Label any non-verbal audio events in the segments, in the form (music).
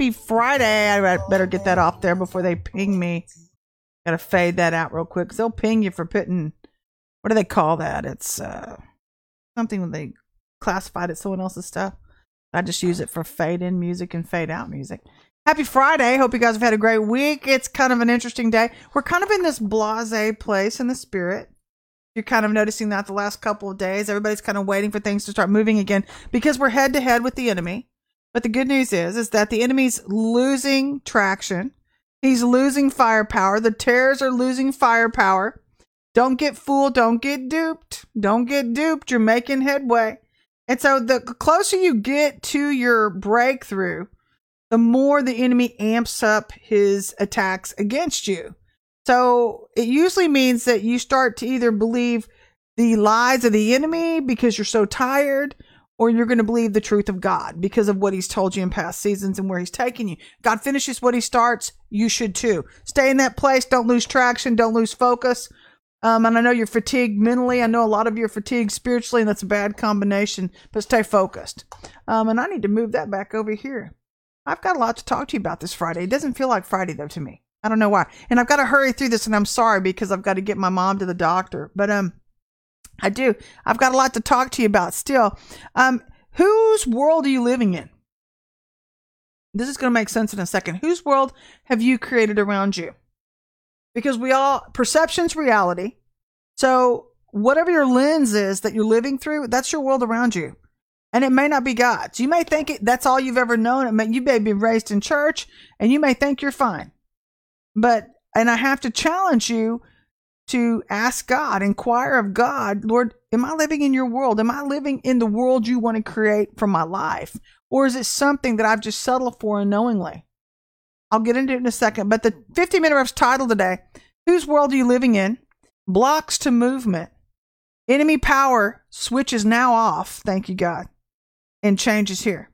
Happy Friday. I better get that off there before they ping me. Gotta fade that out real quick they'll ping you for putting, what do they call that? It's uh, something when they classified it someone else's stuff. I just use it for fade in music and fade out music. Happy Friday. Hope you guys have had a great week. It's kind of an interesting day. We're kind of in this blase place in the spirit. You're kind of noticing that the last couple of days. Everybody's kind of waiting for things to start moving again because we're head to head with the enemy. But the good news is, is that the enemy's losing traction. He's losing firepower. The terrors are losing firepower. Don't get fooled. Don't get duped. Don't get duped. You're making headway. And so the closer you get to your breakthrough, the more the enemy amps up his attacks against you. So it usually means that you start to either believe the lies of the enemy because you're so tired, or you're going to believe the truth of God because of what he's told you in past seasons and where he's taking you. God finishes what he starts, you should too. Stay in that place, don't lose traction, don't lose focus. Um, and I know you're fatigued mentally. I know a lot of you are fatigued spiritually, and that's a bad combination, but stay focused. Um, and I need to move that back over here. I've got a lot to talk to you about this Friday. It doesn't feel like Friday, though, to me. I don't know why. And I've got to hurry through this, and I'm sorry because I've got to get my mom to the doctor. But um, I do. I've got a lot to talk to you about still. Um, whose world are you living in? This is going to make sense in a second. Whose world have you created around you? Because we all, perception's reality. So whatever your lens is that you're living through, that's your world around you. And it may not be God's. You may think it, that's all you've ever known. It may, you may be raised in church and you may think you're fine. But, and I have to challenge you to ask God, inquire of God, Lord, am I living in your world? Am I living in the world you want to create for my life? Or is it something that I've just settled for unknowingly? I'll get into it in a second. But the 50 minute Rev's title today, Whose World Are You Living In? Blocks to Movement. Enemy power switches now off, thank you, God, and changes here.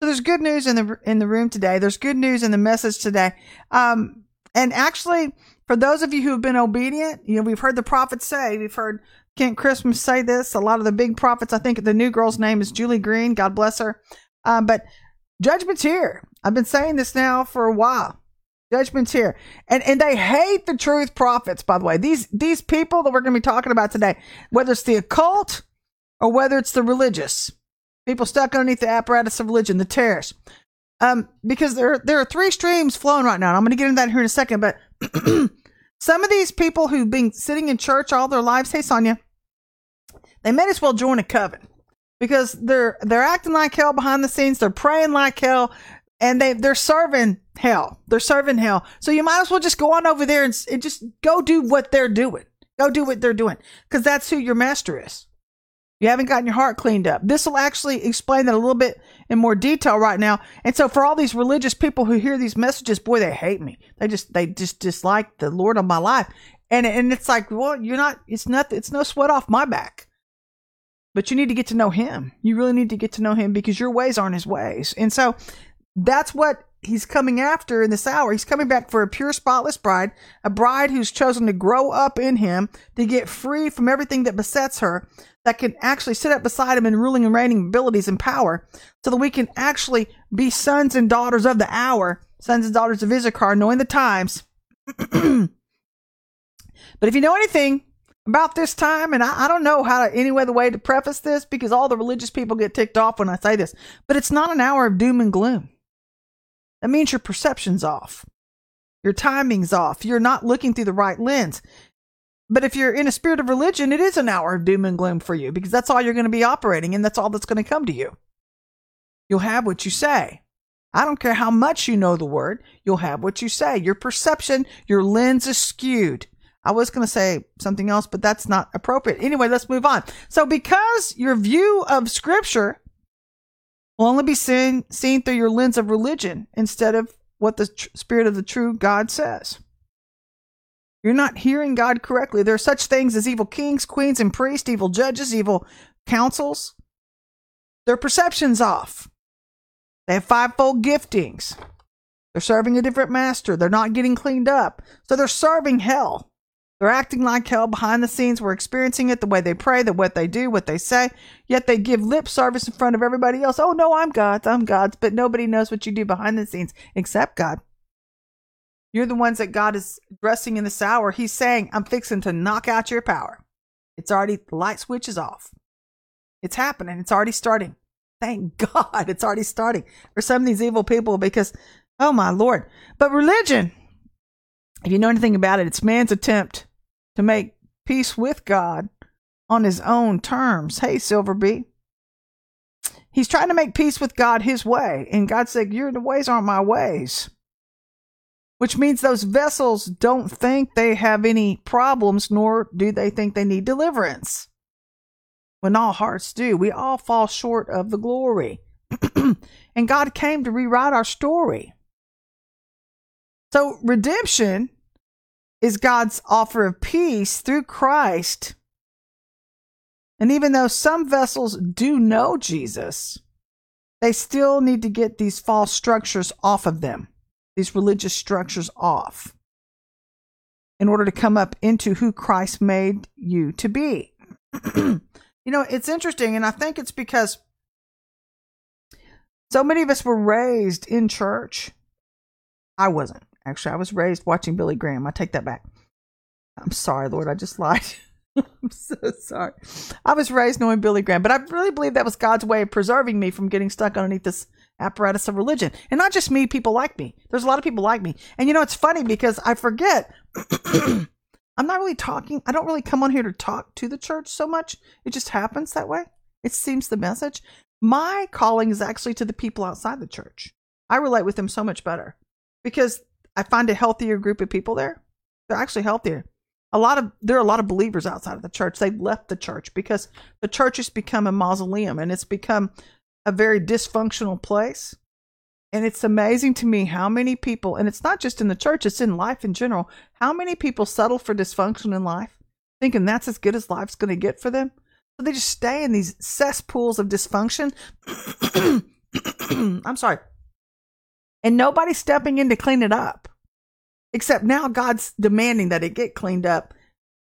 So there's good news in the in the room today. There's good news in the message today. Um, and actually, for those of you who have been obedient, you know, we've heard the prophets say, we've heard Kent Christmas say this. A lot of the big prophets, I think the new girl's name is Julie Green. God bless her. Um, but judgment's here. I've been saying this now for a while. Judgment's here. And and they hate the truth prophets, by the way. These these people that we're gonna be talking about today, whether it's the occult or whether it's the religious, people stuck underneath the apparatus of religion, the terrorists. Um, because there there are three streams flowing right now. and I'm gonna get into that here in a second, but (clears throat) some of these people who've been sitting in church all their lives, hey Sonia, they may as well join a coven because they're they're acting like hell behind the scenes. They're praying like hell, and they they're serving hell. They're serving hell. So you might as well just go on over there and, and just go do what they're doing. Go do what they're doing because that's who your master is. You haven't gotten your heart cleaned up. This will actually explain that a little bit in more detail right now. And so for all these religious people who hear these messages, boy, they hate me. They just they just dislike the Lord of my life. And and it's like, well, you're not it's not it's no sweat off my back. But you need to get to know him. You really need to get to know him because your ways aren't his ways. And so that's what he's coming after in this hour. He's coming back for a pure, spotless bride, a bride who's chosen to grow up in him, to get free from everything that besets her, that can actually sit up beside him in ruling and reigning abilities and power, so that we can actually be sons and daughters of the hour, sons and daughters of Issachar, knowing the times. (clears throat) but if you know anything about this time, and I, I don't know how to, any other way to preface this because all the religious people get ticked off when I say this, but it's not an hour of doom and gloom. That means your perception's off. Your timing's off. You're not looking through the right lens. But if you're in a spirit of religion, it is an hour of doom and gloom for you because that's all you're going to be operating and that's all that's going to come to you. You'll have what you say. I don't care how much you know the word, you'll have what you say. Your perception, your lens is skewed. I was going to say something else, but that's not appropriate. Anyway, let's move on. So because your view of scripture will only be seen, seen through your lens of religion instead of what the tr- spirit of the true God says. You're not hearing God correctly. There are such things as evil kings, queens, and priests, evil judges, evil councils. Their perception's off. They have fivefold giftings. They're serving a different master. They're not getting cleaned up. So they're serving hell. They're acting like hell behind the scenes. We're experiencing it the way they pray, the what they do, what they say. Yet they give lip service in front of everybody else. Oh no, I'm God's, I'm God's, but nobody knows what you do behind the scenes except God. You're the ones that God is dressing in this hour. He's saying, I'm fixing to knock out your power. It's already, the light switch is off. It's happening. It's already starting. Thank (laughs) God it's already starting for some of these evil people because, oh my Lord. But religion, if you know anything about it, it's man's attempt to make peace with God on his own terms. Hey, Silver B. He's trying to make peace with God his way. And God said, Your ways aren't my ways. Which means those vessels don't think they have any problems, nor do they think they need deliverance. When all hearts do, we all fall short of the glory. (clears throat) and God came to rewrite our story. So, redemption is God's offer of peace through Christ. And even though some vessels do know Jesus, they still need to get these false structures off of them, these religious structures off, in order to come up into who Christ made you to be. (clears throat) you know, it's interesting, and I think it's because so many of us were raised in church. I wasn't. Actually, I was raised watching Billy Graham. I take that back. I'm sorry, Lord. I just lied. (laughs) I'm so sorry. I was raised knowing Billy Graham, but I really believe that was God's way of preserving me from getting stuck underneath this apparatus of religion. And not just me, people like me. There's a lot of people like me. And you know, it's funny because I forget. (clears throat) I'm not really talking. I don't really come on here to talk to the church so much. It just happens that way. It seems the message. My calling is actually to the people outside the church. I relate with them so much better because I find a healthier group of people there. They're actually healthier. A lot of there are a lot of believers outside of the church. They've left the church because the church has become a mausoleum and it's become a very dysfunctional place. And it's amazing to me how many people, and it's not just in the church, it's in life in general, how many people settle for dysfunction in life, thinking that's as good as life's going to get for them. So they just stay in these cesspools of dysfunction. (coughs) I'm sorry and nobody's stepping in to clean it up. Except now God's demanding that it get cleaned up,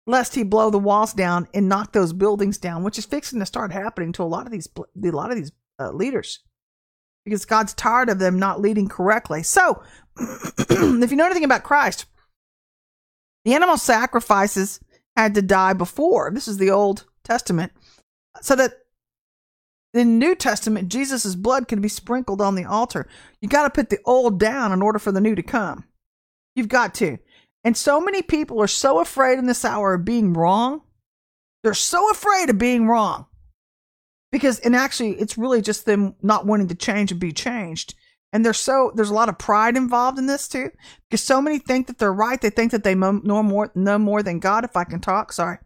lest He blow the walls down and knock those buildings down, which is fixing to start happening to a lot of these a lot of these uh, leaders, because God's tired of them not leading correctly. So, (clears throat) if you know anything about Christ, the animal sacrifices had to die before. This is the Old Testament, so that the New Testament, Jesus' blood can be sprinkled on the altar. You got to put the old down in order for the new to come. You've got to. And so many people are so afraid in this hour of being wrong. They're so afraid of being wrong. Because, and actually, it's really just them not wanting to change and be changed. And there's so, there's a lot of pride involved in this too. Because so many think that they're right. They think that they know more, know more than God, if I can talk. Sorry.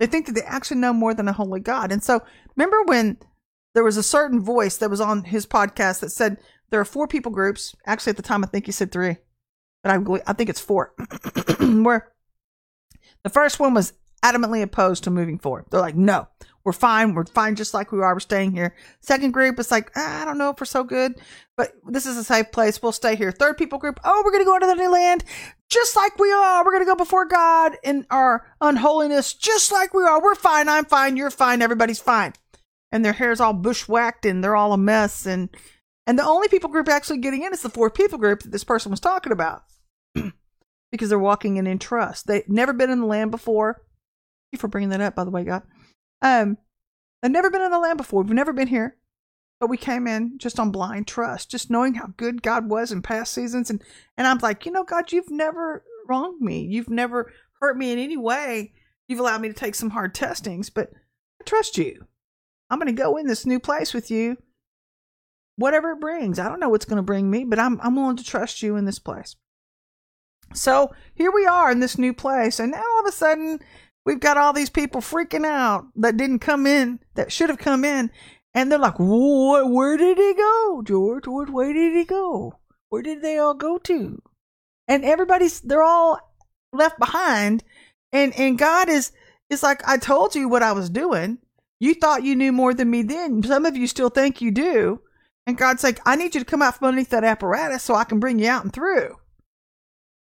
They think that they actually know more than a holy God. And so remember when there was a certain voice that was on his podcast that said there are four people groups. Actually, at the time, I think he said three, but I, I think it's four. (clears throat) Where the first one was adamantly opposed to moving forward. They're like, no, we're fine. We're fine just like we are. We're staying here. Second group is like, ah, I don't know if we're so good, but this is a safe place. We'll stay here. Third people group, oh, we're going to go into the new land just like we are. We're going to go before God in our unholiness just like we are. We're fine. I'm fine. You're fine. Everybody's fine. And their hair's all bushwhacked and they're all a mess. And, and the only people group actually getting in is the four people group that this person was talking about (clears throat) because they're walking in in trust. They've never been in the land before. Thank you for bringing that up, by the way, God. Um, they've never been in the land before. We've never been here, but we came in just on blind trust, just knowing how good God was in past seasons. And and I'm like, you know, God, you've never wronged me. You've never hurt me in any way. You've allowed me to take some hard testings, but I trust you. I'm going to go in this new place with you, whatever it brings. I don't know what's going to bring me, but I'm I'm willing to trust you in this place. So here we are in this new place, and now all of a sudden we've got all these people freaking out that didn't come in, that should have come in. And they're like, what, where did he go, George? Where, where did he go? Where did they all go to? And everybody's, they're all left behind. And, and God is, is like, I told you what I was doing. You thought you knew more than me then. Some of you still think you do. And God's like, I need you to come out from underneath that apparatus so I can bring you out and through.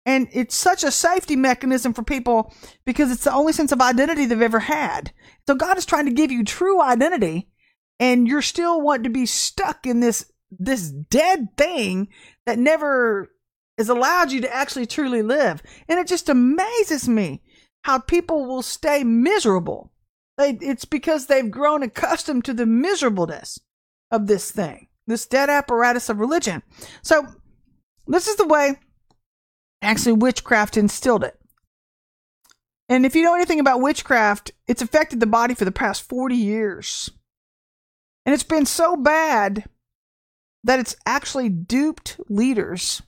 And it's such a safety mechanism for people because it's the only sense of identity they've ever had. So God is trying to give you true identity and you're still wanting to be stuck in this this dead thing that never has allowed you to actually truly live. And it just amazes me how people will stay miserable. It's because they've grown accustomed to the miserableness of this thing, this dead apparatus of religion. So, this is the way actually witchcraft instilled it. And if you know anything about witchcraft, it's affected the body for the past 40 years. And it's been so bad that it's actually duped leaders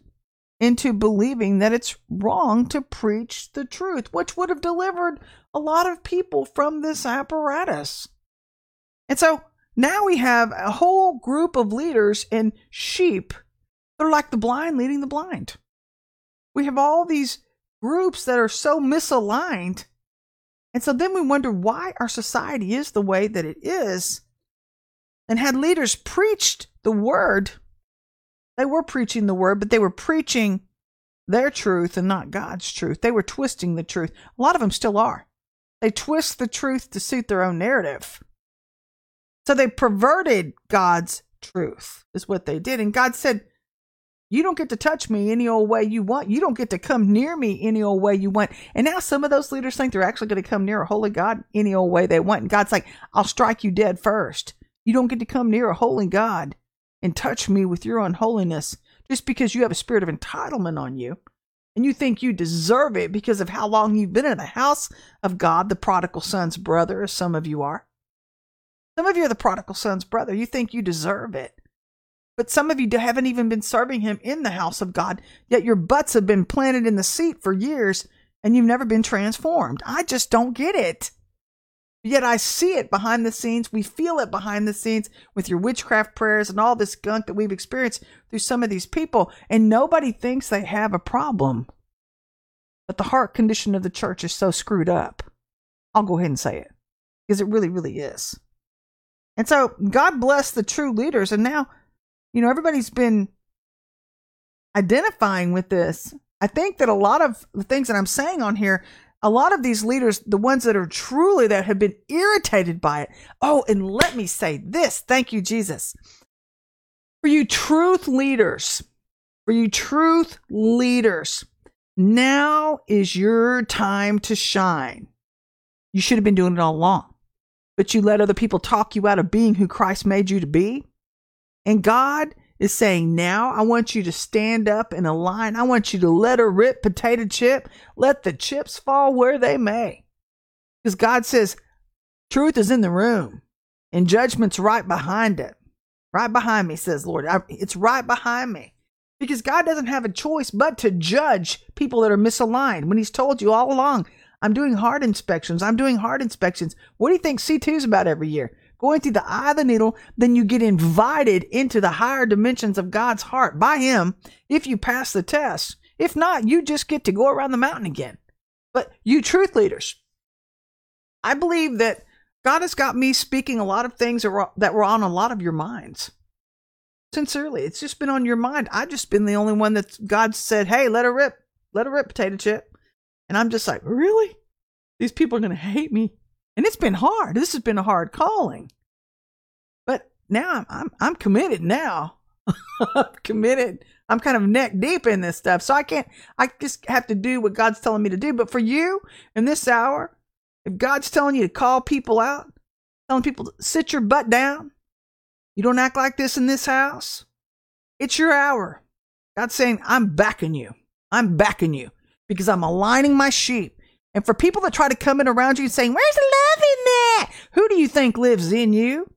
into believing that it's wrong to preach the truth, which would have delivered a lot of people from this apparatus. And so now we have a whole group of leaders and sheep that are like the blind leading the blind. We have all these groups that are so misaligned. And so then we wonder why our society is the way that it is. And had leaders preached the word, they were preaching the word, but they were preaching their truth and not God's truth. They were twisting the truth. A lot of them still are. They twist the truth to suit their own narrative. So they perverted God's truth, is what they did. And God said, You don't get to touch me any old way you want. You don't get to come near me any old way you want. And now some of those leaders think they're actually going to come near a holy God any old way they want. And God's like, I'll strike you dead first. You don't get to come near a holy God and touch me with your unholiness just because you have a spirit of entitlement on you and you think you deserve it because of how long you've been in the house of God, the prodigal son's brother, as some of you are. Some of you are the prodigal son's brother. You think you deserve it. But some of you haven't even been serving him in the house of God, yet your butts have been planted in the seat for years and you've never been transformed. I just don't get it. Yet I see it behind the scenes. We feel it behind the scenes with your witchcraft prayers and all this gunk that we've experienced through some of these people. And nobody thinks they have a problem. But the heart condition of the church is so screwed up. I'll go ahead and say it because it really, really is. And so God bless the true leaders. And now, you know, everybody's been identifying with this. I think that a lot of the things that I'm saying on here a lot of these leaders, the ones that are truly that have been irritated by it. Oh, and let me say this. Thank you, Jesus. For you truth leaders, for you truth leaders, now is your time to shine. You should have been doing it all along, but you let other people talk you out of being who Christ made you to be. And God is saying, now I want you to stand up in a line. I want you to let her rip potato chip. Let the chips fall where they may. Because God says, truth is in the room and judgment's right behind it. Right behind me, says Lord. It's right behind me. Because God doesn't have a choice but to judge people that are misaligned. When He's told you all along, I'm doing heart inspections. I'm doing heart inspections. What do you think C2 is about every year? Going through the eye of the needle, then you get invited into the higher dimensions of God's heart by Him if you pass the test. If not, you just get to go around the mountain again. But you truth leaders, I believe that God has got me speaking a lot of things that were on a lot of your minds. Sincerely, it's just been on your mind. I've just been the only one that God said, hey, let her rip, let her rip, potato chip. And I'm just like, really? These people are going to hate me. And it's been hard. This has been a hard calling. But now I'm I'm, committed now. (laughs) I'm committed. I'm kind of neck deep in this stuff. So I can't I just have to do what God's telling me to do. But for you in this hour, if God's telling you to call people out, telling people to sit your butt down, you don't act like this in this house, it's your hour. God's saying, I'm backing you. I'm backing you because I'm aligning my sheep and for people that try to come in around you and saying, Where's the in that? Who do you think lives in you?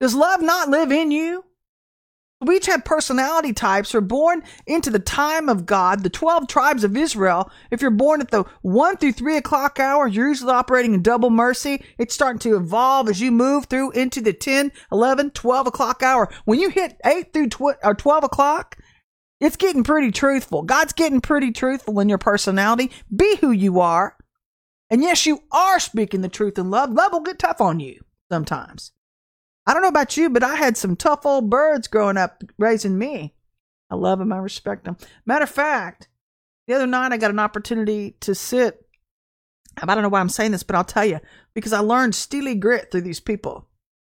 Does love not live in you? We each have personality types. We're born into the time of God, the 12 tribes of Israel. If you're born at the 1 through 3 o'clock hour, you're usually operating in double mercy. It's starting to evolve as you move through into the 10, 11, 12 o'clock hour. When you hit 8 through tw- or 12 o'clock, it's getting pretty truthful. God's getting pretty truthful in your personality. Be who you are. And yes, you are speaking the truth in love. Love will get tough on you sometimes. I don't know about you, but I had some tough old birds growing up raising me. I love them. I respect them. Matter of fact, The other night, I got an opportunity to sit. I don't know why I'm saying this, but I'll tell you because I learned steely grit through these people.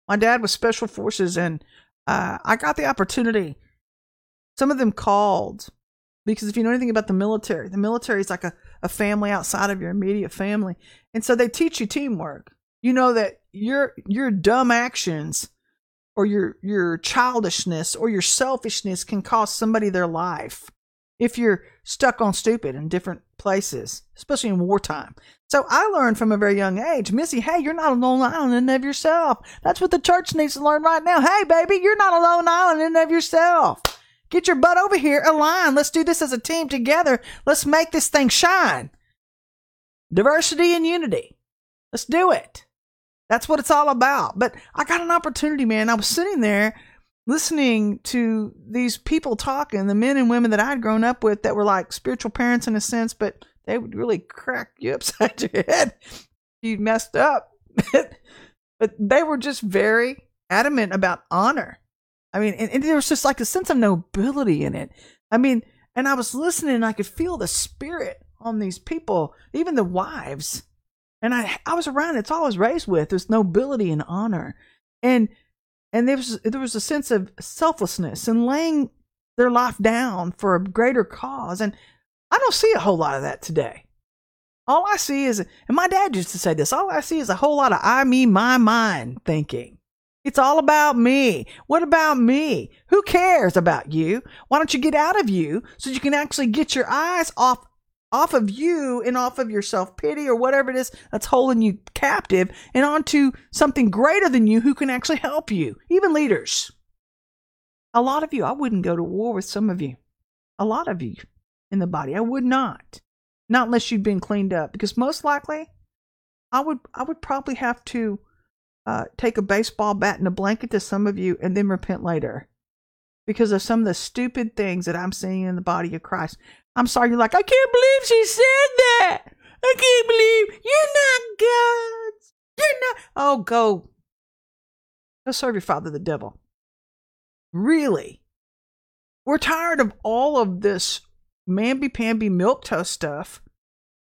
My dad was special forces, and uh, I got the opportunity. Some of them called because if you know anything about the military, the military is like a, a family outside of your immediate family. And so they teach you teamwork. You know that your your dumb actions or your your childishness or your selfishness can cost somebody their life if you're stuck on stupid in different places, especially in wartime. So I learned from a very young age, Missy, hey, you're not a lone island in of yourself. That's what the church needs to learn right now. Hey, baby, you're not a lone island in of yourself. Get your butt over here, align. Let's do this as a team together. Let's make this thing shine. Diversity and unity. Let's do it. That's what it's all about. But I got an opportunity, man. I was sitting there listening to these people talking, the men and women that I'd grown up with that were like spiritual parents in a sense, but they would really crack you (laughs) upside your head. You messed up. (laughs) but they were just very adamant about honor. I mean, and, and there was just like a sense of nobility in it. I mean, and I was listening and I could feel the spirit on these people, even the wives and I I was around. It's all I was raised with. There's nobility and honor, and and there was there was a sense of selflessness and laying their life down for a greater cause. And I don't see a whole lot of that today. All I see is, and my dad used to say this. All I see is a whole lot of I, me, my, mine thinking. It's all about me. What about me? Who cares about you? Why don't you get out of you so you can actually get your eyes off off of you and off of your self pity or whatever it is that's holding you captive and onto something greater than you who can actually help you, even leaders. A lot of you, I wouldn't go to war with some of you. A lot of you in the body, I would not. Not unless you'd been cleaned up, because most likely, I would I would probably have to uh, take a baseball bat and a blanket to some of you and then repent later because of some of the stupid things that I'm seeing in the body of Christ. I'm sorry, you're like, I can't believe she said that. I can't believe you're not God. You're not. Oh, go. Go serve your father, the devil. Really? We're tired of all of this mamby-pamby milquetoast stuff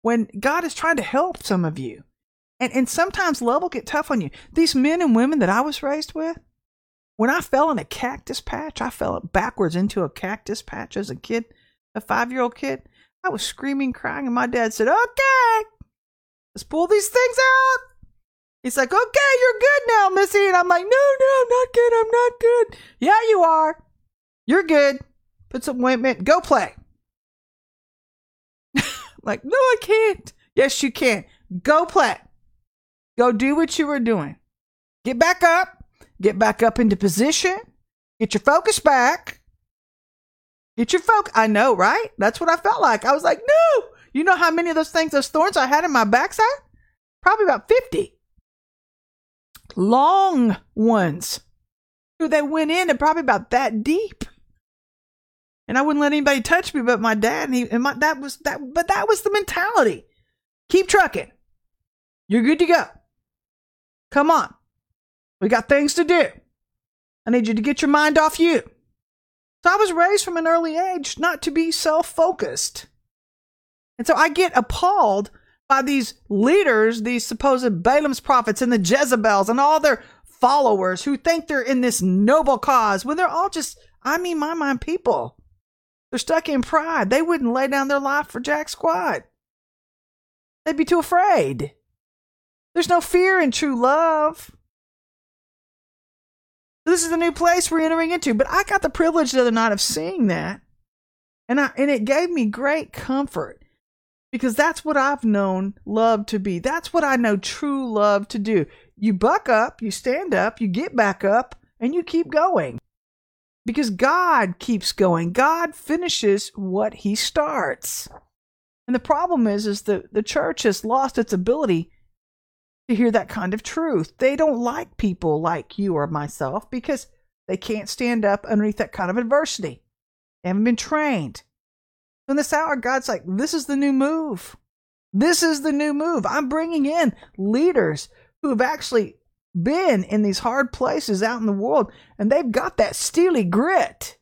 when God is trying to help some of you. And, and sometimes love will get tough on you. These men and women that I was raised with, when I fell in a cactus patch, I fell backwards into a cactus patch as a kid a five year old kid. I was screaming, crying, and my dad said, Okay, let's pull these things out. He's like, Okay, you're good now, Missy. And I'm like, No, no, I'm not good. I'm not good. Yeah, you are. You're good. Put some ointment. Go play. (laughs) Like, No, I can't. Yes, you can. Go play. Go do what you were doing. Get back up. Get back up into position. Get your focus back Get your focus. I know, right? That's what I felt like. I was like, no. You know how many of those things, those thorns I had in my backside? Probably about 50. Long ones. They went in and probably about that deep. And I wouldn't let anybody touch me but my dad. And, he, and my, that was that, but that was the mentality. Keep trucking. You're good to go. Come on. We got things to do. I need you to get your mind off you. So I was raised from an early age not to be self focused. And so I get appalled by these leaders, these supposed Balaam's prophets and the Jezebels and all their followers who think they're in this noble cause when they're all just, I mean, my mind people. They're stuck in pride. They wouldn't lay down their life for Jack Squad. They'd be too afraid. There's no fear in true love. This is the new place we're entering into. But I got the privilege the other night of seeing that. And I and it gave me great comfort because that's what I've known love to be. That's what I know true love to do. You buck up, you stand up, you get back up, and you keep going. Because God keeps going. God finishes what he starts. And the problem is is that the church has lost its ability to hear that kind of truth. They don't like people like you or myself because they can't stand up underneath that kind of adversity. They haven't been trained. In this hour, God's like, this is the new move. This is the new move. I'm bringing in leaders who have actually been in these hard places out in the world and they've got that steely grit.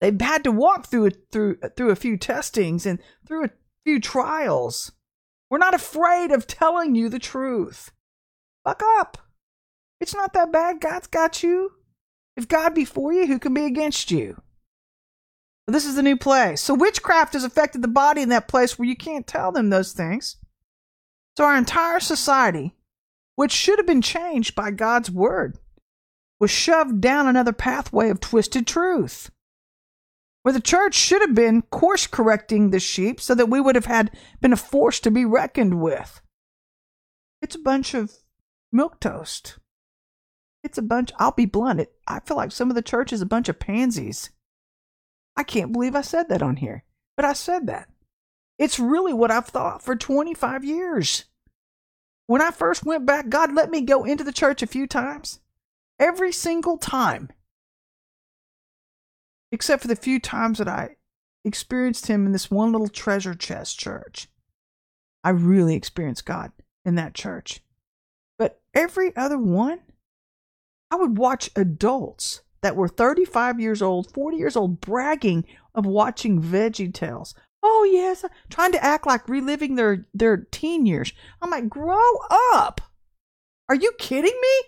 They've had to walk through through through a few testings and through a few trials. We're not afraid of telling you the truth. Buck up. It's not that bad. God's got you. If God be for you, who can be against you? This is the new place. So witchcraft has affected the body in that place where you can't tell them those things. So our entire society, which should have been changed by God's word, was shoved down another pathway of twisted truth. Where the church should have been course correcting the sheep so that we would have had been a force to be reckoned with. It's a bunch of milquetoast. It's a bunch, I'll be blunt, it, I feel like some of the church is a bunch of pansies. I can't believe I said that on here, but I said that. It's really what I've thought for 25 years. When I first went back, God let me go into the church a few times. Every single time. Except for the few times that I experienced Him in this one little treasure chest church. I really experienced God in that church. But every other one, I would watch adults that were 35 years old, 40 years old, bragging of watching VeggieTales. Oh yes, uh, trying to act like reliving their their teen years. I'm like, grow up. Are you kidding me?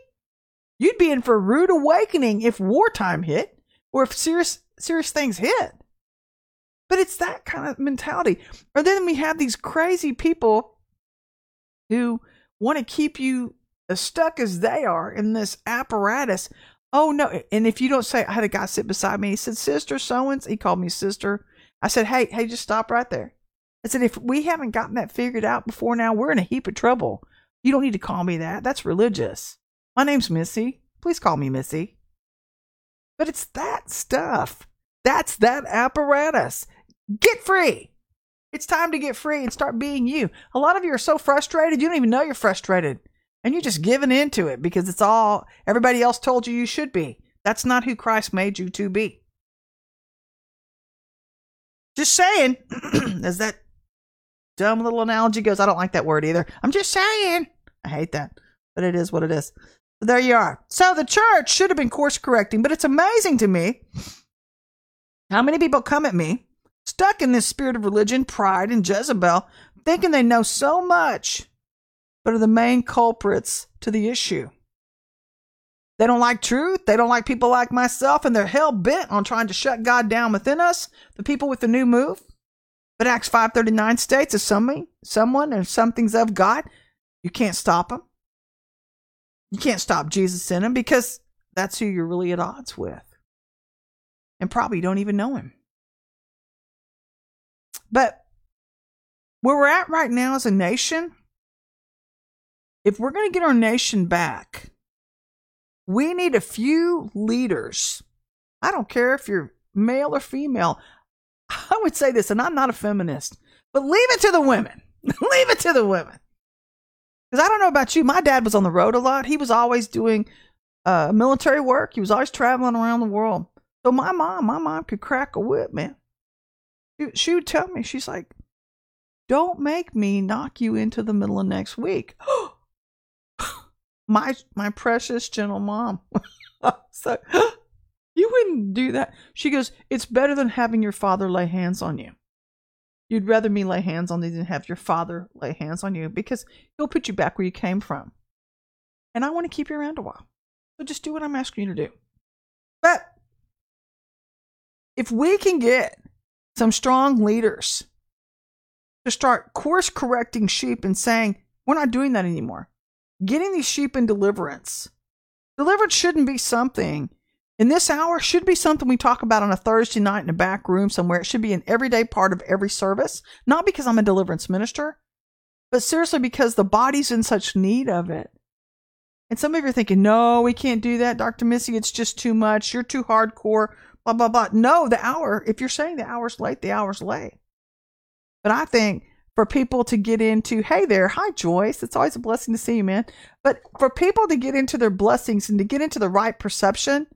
You'd be in for a rude awakening if wartime hit or if serious serious things hit. But it's that kind of mentality. Or then we have these crazy people who want to keep you as stuck as they are in this apparatus Oh no! And if you don't say, I had a guy sit beside me. He said, "Sister Sowens." He called me sister. I said, "Hey, hey, just stop right there." I said, "If we haven't gotten that figured out before now, we're in a heap of trouble. You don't need to call me that. That's religious. My name's Missy. Please call me Missy." But it's that stuff. That's that apparatus. Get free. It's time to get free and start being you. A lot of you are so frustrated, you don't even know you're frustrated and you're just giving into it because it's all everybody else told you you should be. That's not who Christ made you to be. Just saying, (clears throat) as that dumb little analogy goes, I don't like that word either. I'm just saying. I hate that, but it is what it is. There you are. So the church should have been course correcting, but it's amazing to me how many people come at me stuck in this spirit of religion, pride, and Jezebel, thinking they know so much but are the main culprits to the issue. They don't like truth. They don't like people like myself, and they're hell bent on trying to shut God down within us, the people with the new move. But Acts 5.39 states, if somebody, someone or something's of God, you can't stop them. You can't stop Jesus in them because that's who you're really at odds with. And probably don't even know him. But where we're at right now as a nation, if we're going to get our nation back, we need a few leaders. I don't care if you're male or female. (laughs) I would say this, and I'm not a feminist, but leave it to the women. (laughs) leave it to the women. Because I don't know about you. My dad was on the road a lot. He was always doing uh, military work. He was always traveling around the world. So my mom, my mom could crack a whip, man. She, she would tell me, she's like, don't make me knock you into the middle of next week. (gasps) my my precious gentle mom. (laughs) so (gasps) you wouldn't do that. She goes, It's better than having your father lay hands on you. You'd rather me lay hands on you than have your father lay hands on you because he'll put you back where you came from. And I want to keep you around a while. So just do what I'm asking you to do. But if we can get some strong leaders to start course correcting sheep and saying, we're not doing that anymore getting these sheep in deliverance. Deliverance shouldn't be something in this hour should be something we talk about on a Thursday night in a back room somewhere. It should be an everyday part of every service, not because I'm a deliverance minister, but seriously because the body's in such need of it. And some of you are thinking, no, we can't do that, Dr. Missy. It's just too much. You're too hardcore, blah, blah, blah. No, the hour, if you're saying the hour's late, the hour's late. But I think for people to get into, hey there, hi Joyce. It's always a blessing to see you, man. But for people to get into their blessings and to get into the right perception,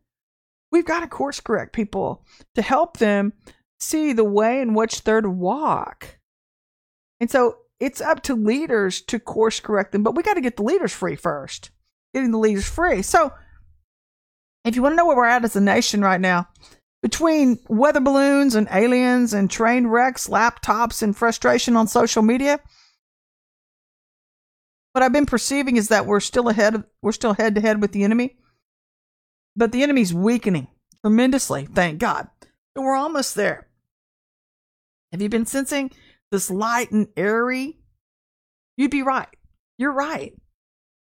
we've got to course correct people to help them see the way in which they're to walk. And so it's up to leaders to course correct them, but we got to get the leaders free first. Getting the leaders free. So if you want to know where we're at as a nation right now, Between weather balloons and aliens and train wrecks, laptops, and frustration on social media, what I've been perceiving is that we're still ahead. We're still head to head with the enemy, but the enemy's weakening tremendously. Thank God. So we're almost there. Have you been sensing this light and airy? You'd be right. You're right.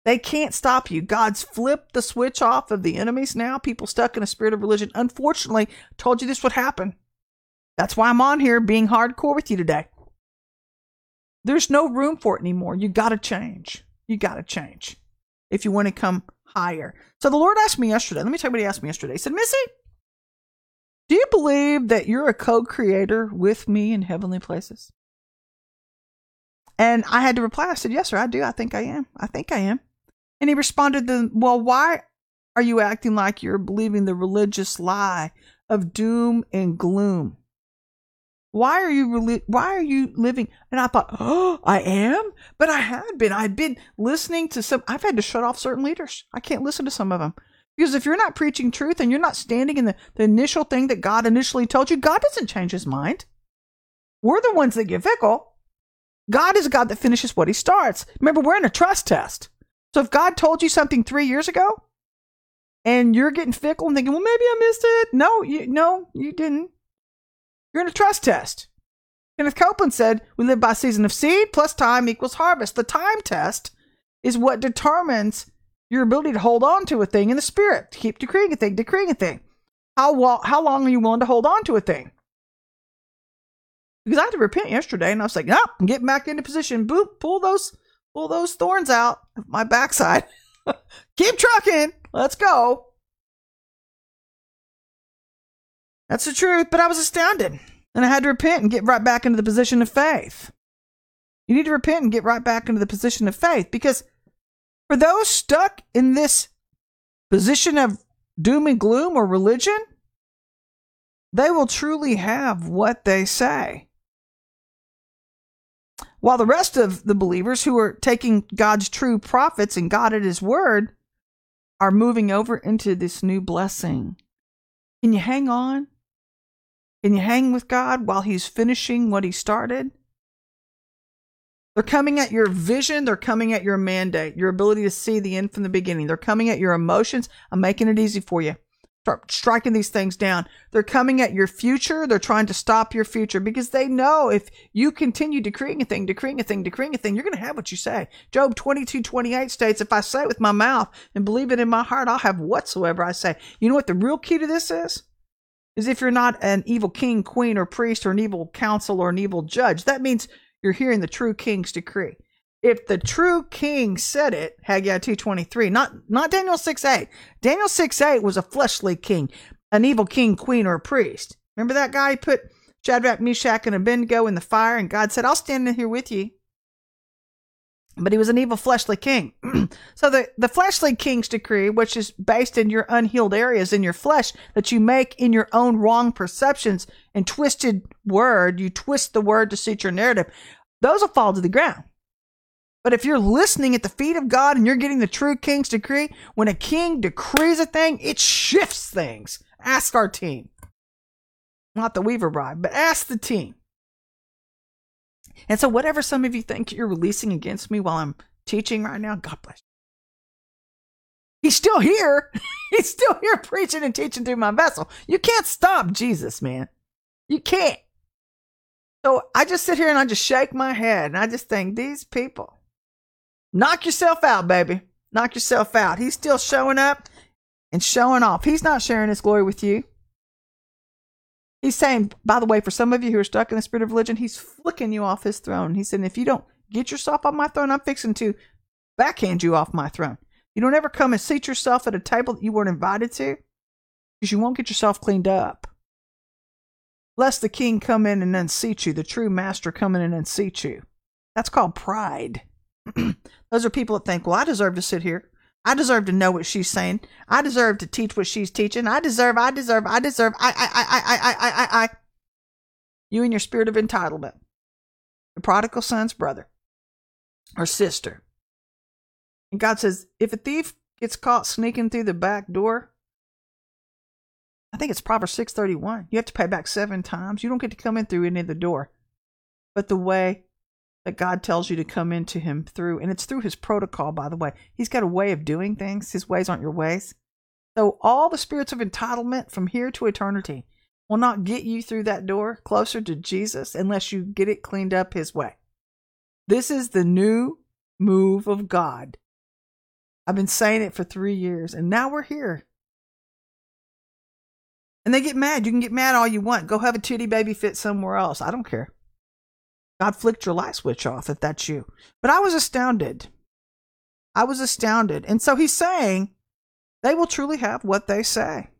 They can't stop you. God's flipped the switch off of the enemies now. People stuck in a spirit of religion. Unfortunately, told you this would happen. That's why I'm on here being hardcore with you today. There's no room for it anymore. You got to change. You got to change if you want to come higher. So the Lord asked me yesterday. Let me tell you what He asked me yesterday. He said, Missy, do you believe that you're a co creator with me in heavenly places? And I had to reply. I said, Yes, sir, I do. I think I am. I think I am. And he responded, then, Well, why are you acting like you're believing the religious lie of doom and gloom? Why are you why are you living? And I thought, oh, I am, but I had been. I've been listening to some. I've had to shut off certain leaders. I can't listen to some of them because if you're not preaching truth and you're not standing in the, the initial thing that God initially told you, God doesn't change His mind. We're the ones that get fickle. God is a God that finishes what He starts. Remember, we're in a trust test. So if God told you something three years ago, and you're getting fickle and thinking, well, maybe I missed it. No, you no, you didn't. You're in a trust test. Kenneth Copeland said, We live by season of seed plus time equals harvest. The time test is what determines your ability to hold on to a thing in the spirit, to keep decreeing a thing, decreeing a thing. How, how long are you willing to hold on to a thing? Because I had to repent yesterday and I was like, nope, I'm getting back into position. Boop, pull those, pull those thorns out of my backside. (laughs) keep trucking. Let's go. That's the truth, but I was astounded. And I had to repent and get right back into the position of faith. You need to repent and get right back into the position of faith because for those stuck in this position of doom and gloom or religion, they will truly have what they say. While the rest of the believers who are taking God's true prophets and God at His word are moving over into this new blessing. Can you hang on? Can you hang with God while He's finishing what He started? They're coming at your vision. They're coming at your mandate, your ability to see the end from the beginning. They're coming at your emotions. I'm making it easy for you. Start striking these things down. They're coming at your future. They're trying to stop your future because they know if you continue decreeing a thing, decreeing a thing, decreeing a thing, you're going to have what you say. Job 22, 28 states, if I say it with my mouth and believe it in my heart, I'll have whatsoever I say. You know what the real key to this is? Is if you're not an evil king, queen, or priest, or an evil council, or an evil judge. That means you're hearing the true king's decree. If the true king said it, Haggai 2.23, not, not Daniel 6.8. Daniel 6.8 was a fleshly king, an evil king, queen, or priest. Remember that guy put Shadrach, Meshach, and Abednego in the fire, and God said, I'll stand in here with you but he was an evil fleshly king. (clears throat) so the, the fleshly king's decree, which is based in your unhealed areas in your flesh that you make in your own wrong perceptions and twisted word, you twist the word to suit your narrative, those will fall to the ground. But if you're listening at the feet of God and you're getting the true king's decree, when a king decrees a thing, it shifts things. Ask our team. Not the Weaver Bride, but ask the team. And so, whatever some of you think you're releasing against me while I'm teaching right now, God bless you. He's still here. (laughs) He's still here preaching and teaching through my vessel. You can't stop Jesus, man. You can't. So I just sit here and I just shake my head and I just think, these people, knock yourself out, baby. Knock yourself out. He's still showing up and showing off. He's not sharing his glory with you. He's saying, by the way, for some of you who are stuck in the spirit of religion, he's flicking you off his throne. He said, if you don't get yourself off my throne, I'm fixing to backhand you off my throne. You don't ever come and seat yourself at a table that you weren't invited to because you won't get yourself cleaned up. Lest the king come in and unseat you, the true master come in and unseat you. That's called pride. (clears throat) Those are people that think, well, I deserve to sit here. I deserve to know what she's saying. I deserve to teach what she's teaching. I deserve, I deserve, I deserve, I, I, I, I, I, I, I. You and your spirit of entitlement. The prodigal son's brother or sister. And God says, if a thief gets caught sneaking through the back door, I think it's Proverbs 631. You have to pay back seven times. You don't get to come in through any other door but the way that God tells you to come into him through, and it's through his protocol, by the way. He's got a way of doing things. His ways aren't your ways. So all the spirits of entitlement from here to eternity will not get you through that door closer to Jesus unless you get it cleaned up his way. This is the new move of God. I've been saying it for three years, and now we're here. And they get mad. You can get mad all you want. Go have a titty baby fit somewhere else. I don't care. God flicked your light switch off if that's you. But I was astounded. I was astounded. And so he's saying they will truly have what they say.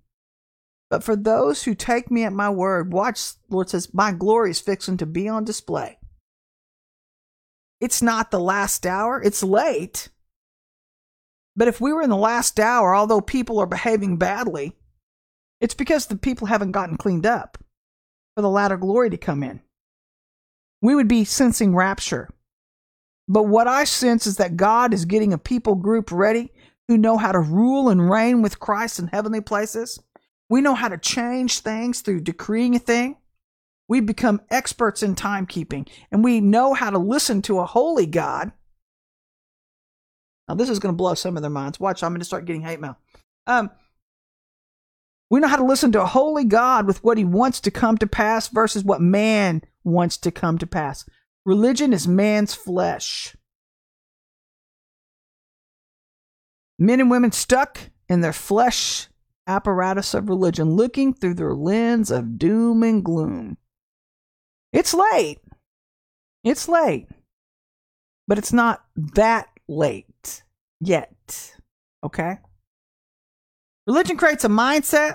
But for those who take me at my word, watch, Lord says, my glory is fixing to be on display. It's not the last hour, it's late. But if we were in the last hour, although people are behaving badly, it's because the people haven't gotten cleaned up for the latter glory to come in. We would be sensing rapture. But what I sense is that God is getting a people group ready who know how to rule and reign with Christ in heavenly places. We know how to change things through decreeing a thing. We become experts in timekeeping and we know how to listen to a holy God. Now, this is going to blow some of their minds. Watch, I'm going to start getting hate mail. Um, we know how to listen to a holy God with what he wants to come to pass versus what man wants to come to pass. Religion is man's flesh. Men and women stuck in their flesh apparatus of religion, looking through their lens of doom and gloom. It's late. It's late. But it's not that late yet. Okay? Religion creates a mindset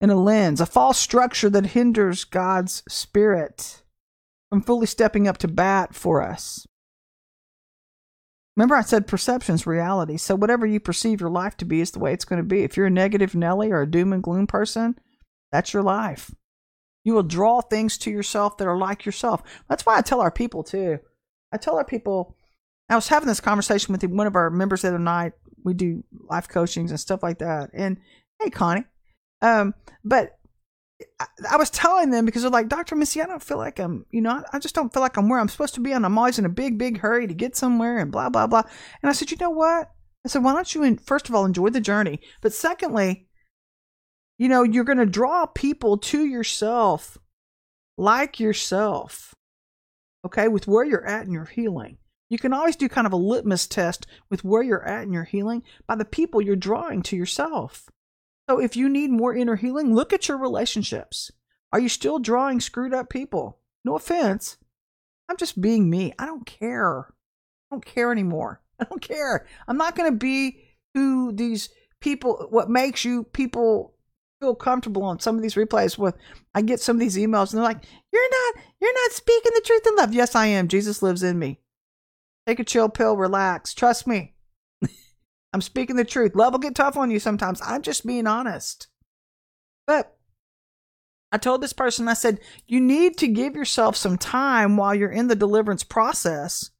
and a lens, a false structure that hinders God's spirit from fully stepping up to bat for us. Remember, I said perception's reality. So, whatever you perceive your life to be is the way it's going to be. If you're a negative Nelly or a doom and gloom person, that's your life. You will draw things to yourself that are like yourself. That's why I tell our people, too. I tell our people, I was having this conversation with one of our members the other night. We do life coachings and stuff like that. And hey, Connie. Um, but I was telling them because they're like, Dr. Missy, I don't feel like I'm, you know, I just don't feel like I'm where I'm supposed to be. And I'm always in a big, big hurry to get somewhere and blah, blah, blah. And I said, you know what? I said, why don't you, first of all, enjoy the journey? But secondly, you know, you're going to draw people to yourself like yourself, okay, with where you're at in your healing. You can always do kind of a litmus test with where you're at in your healing by the people you're drawing to yourself. So if you need more inner healing, look at your relationships. Are you still drawing screwed up people? No offense. I'm just being me. I don't care. I don't care anymore. (laughs) I don't care. I'm not going to be who these people, what makes you people feel comfortable on some of these replays with I get some of these emails and they're like, You're not you're not speaking the truth in love. Yes, I am. Jesus lives in me. Take a chill pill, relax. Trust me. (laughs) I'm speaking the truth. Love will get tough on you sometimes. I'm just being honest. But I told this person, I said, you need to give yourself some time while you're in the deliverance process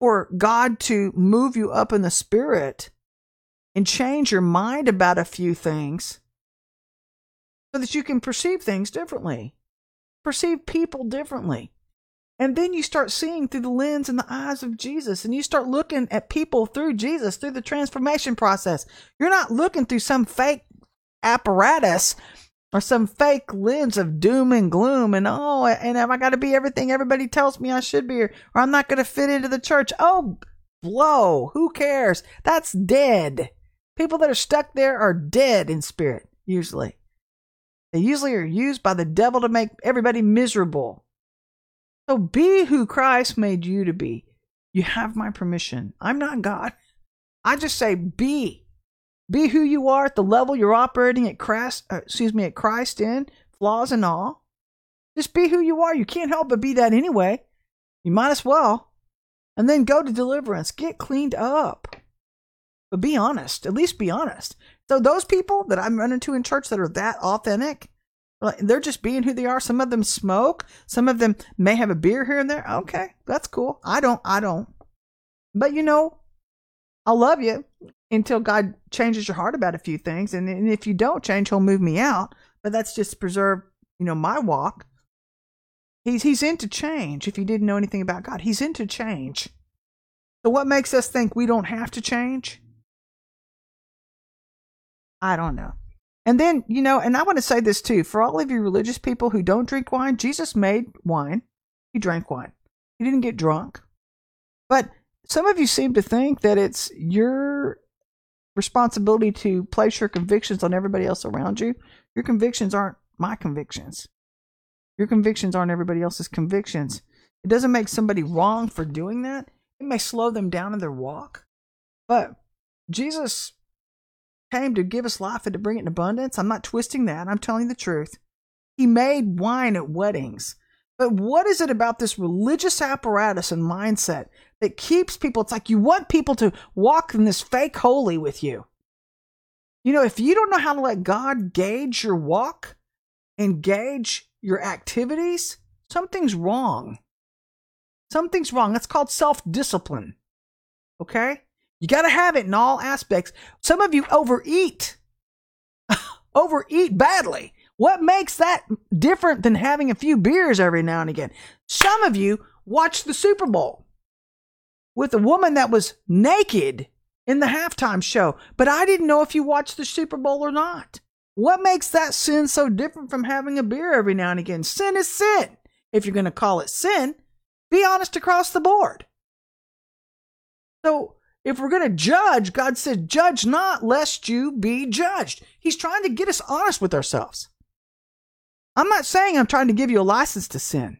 for God to move you up in the spirit and change your mind about a few things so that you can perceive things differently, perceive people differently. And then you start seeing through the lens and the eyes of Jesus, and you start looking at people through Jesus, through the transformation process. You're not looking through some fake apparatus or some fake lens of doom and gloom and oh, and have I got to be everything everybody tells me I should be, or, or I'm not going to fit into the church. Oh, blow. Who cares? That's dead. People that are stuck there are dead in spirit, usually. They usually are used by the devil to make everybody miserable. So be who Christ made you to be. You have my permission. I'm not God. I just say be. Be who you are at the level you're operating at Christ, uh, excuse me, at Christ in, flaws and all. Just be who you are. You can't help but be that anyway. You might as well. And then go to deliverance. Get cleaned up. But be honest. At least be honest. So those people that I'm running to in church that are that authentic, they're just being who they are. Some of them smoke. Some of them may have a beer here and there. Okay, that's cool. I don't. I don't. But you know, I love you, until God changes your heart about a few things. And, and if you don't change, He'll move me out. But that's just to preserve, you know, my walk. He's He's into change. If you didn't know anything about God, He's into change. So what makes us think we don't have to change? I don't know. And then, you know, and I want to say this too for all of you religious people who don't drink wine, Jesus made wine. He drank wine. He didn't get drunk. But some of you seem to think that it's your responsibility to place your convictions on everybody else around you. Your convictions aren't my convictions. Your convictions aren't everybody else's convictions. It doesn't make somebody wrong for doing that. It may slow them down in their walk. But Jesus came to give us life and to bring it in abundance. I'm not twisting that. I'm telling the truth. He made wine at weddings. But what is it about this religious apparatus and mindset that keeps people? It's like you want people to walk in this fake holy with you. You know, if you don't know how to let God gauge your walk and gauge your activities, something's wrong. Something's wrong. That's called self discipline. Okay? You got to have it in all aspects. Some of you overeat, (laughs) overeat badly. What makes that different than having a few beers every now and again? Some of you watched the Super Bowl with a woman that was naked in the halftime show, but I didn't know if you watched the Super Bowl or not. What makes that sin so different from having a beer every now and again? Sin is sin. If you're going to call it sin, be honest across the board. So, if we're going to judge, God said, Judge not, lest you be judged. He's trying to get us honest with ourselves. I'm not saying I'm trying to give you a license to sin.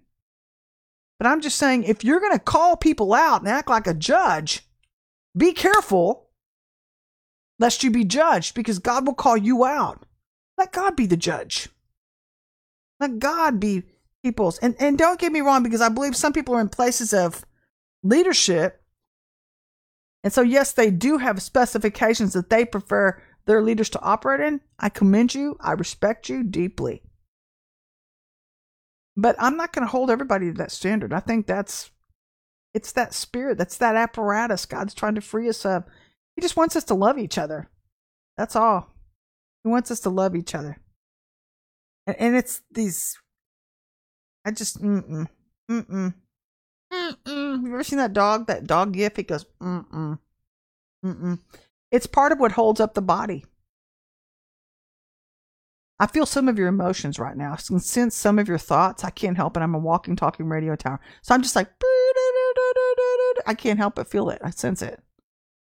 But I'm just saying if you're going to call people out and act like a judge, be careful lest you be judged because God will call you out. Let God be the judge. Let God be people's. And, and don't get me wrong because I believe some people are in places of leadership. And so, yes, they do have specifications that they prefer their leaders to operate in. I commend you. I respect you deeply. But I'm not going to hold everybody to that standard. I think that's it's that spirit, that's that apparatus God's trying to free us of. He just wants us to love each other. That's all. He wants us to love each other. And, and it's these I just mm-mm. Mm-mm. Mm-mm. Have you ever seen that dog? That dog gif? It goes mm-mm. Mm-mm. It's part of what holds up the body. I feel some of your emotions right now. I can sense some of your thoughts. I can't help it. I'm a walking, talking radio tower. So I'm just like, I can't help but feel it. I sense it.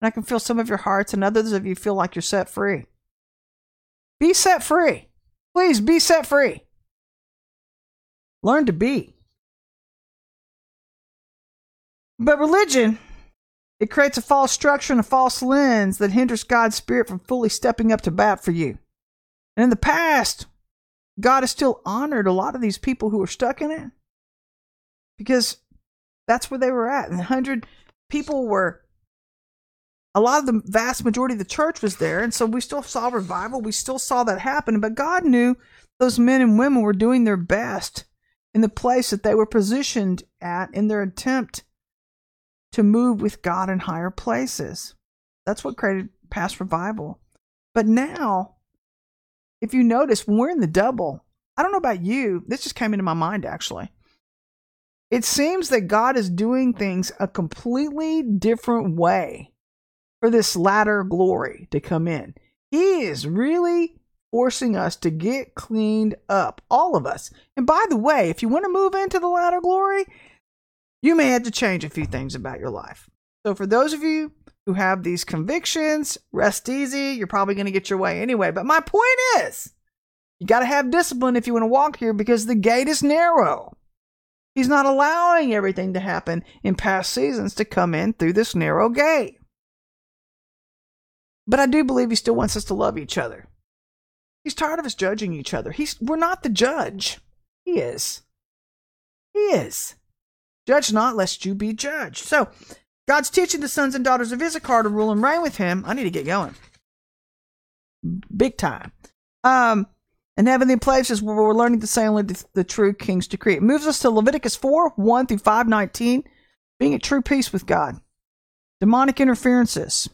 And I can feel some of your hearts, and others of you feel like you're set free. Be set free. Please be set free. Learn to be. But religion, it creates a false structure and a false lens that hinders God's spirit from fully stepping up to bat for you. And in the past, God has still honored a lot of these people who are stuck in it because that's where they were at. And 100 people were, a lot of the vast majority of the church was there. And so we still saw revival. We still saw that happen. But God knew those men and women were doing their best in the place that they were positioned at in their attempt to move with God in higher places. That's what created past revival. But now, if you notice, when we're in the double, I don't know about you, this just came into my mind actually. It seems that God is doing things a completely different way for this latter glory to come in. He is really forcing us to get cleaned up, all of us. And by the way, if you want to move into the latter glory, you may have to change a few things about your life. So, for those of you who have these convictions, rest easy. You're probably going to get your way anyway. But my point is, you got to have discipline if you want to walk here because the gate is narrow. He's not allowing everything to happen in past seasons to come in through this narrow gate. But I do believe he still wants us to love each other. He's tired of us judging each other. He's we're not the judge. He is. He is. Judge not lest you be judged. So God's teaching the sons and daughters of Issachar to rule and reign with him. I need to get going. Big time. Um, and heavenly places where we're learning to say only the, the true king's decree. It moves us to Leviticus 4 1 through 519, being at true peace with God. Demonic interferences.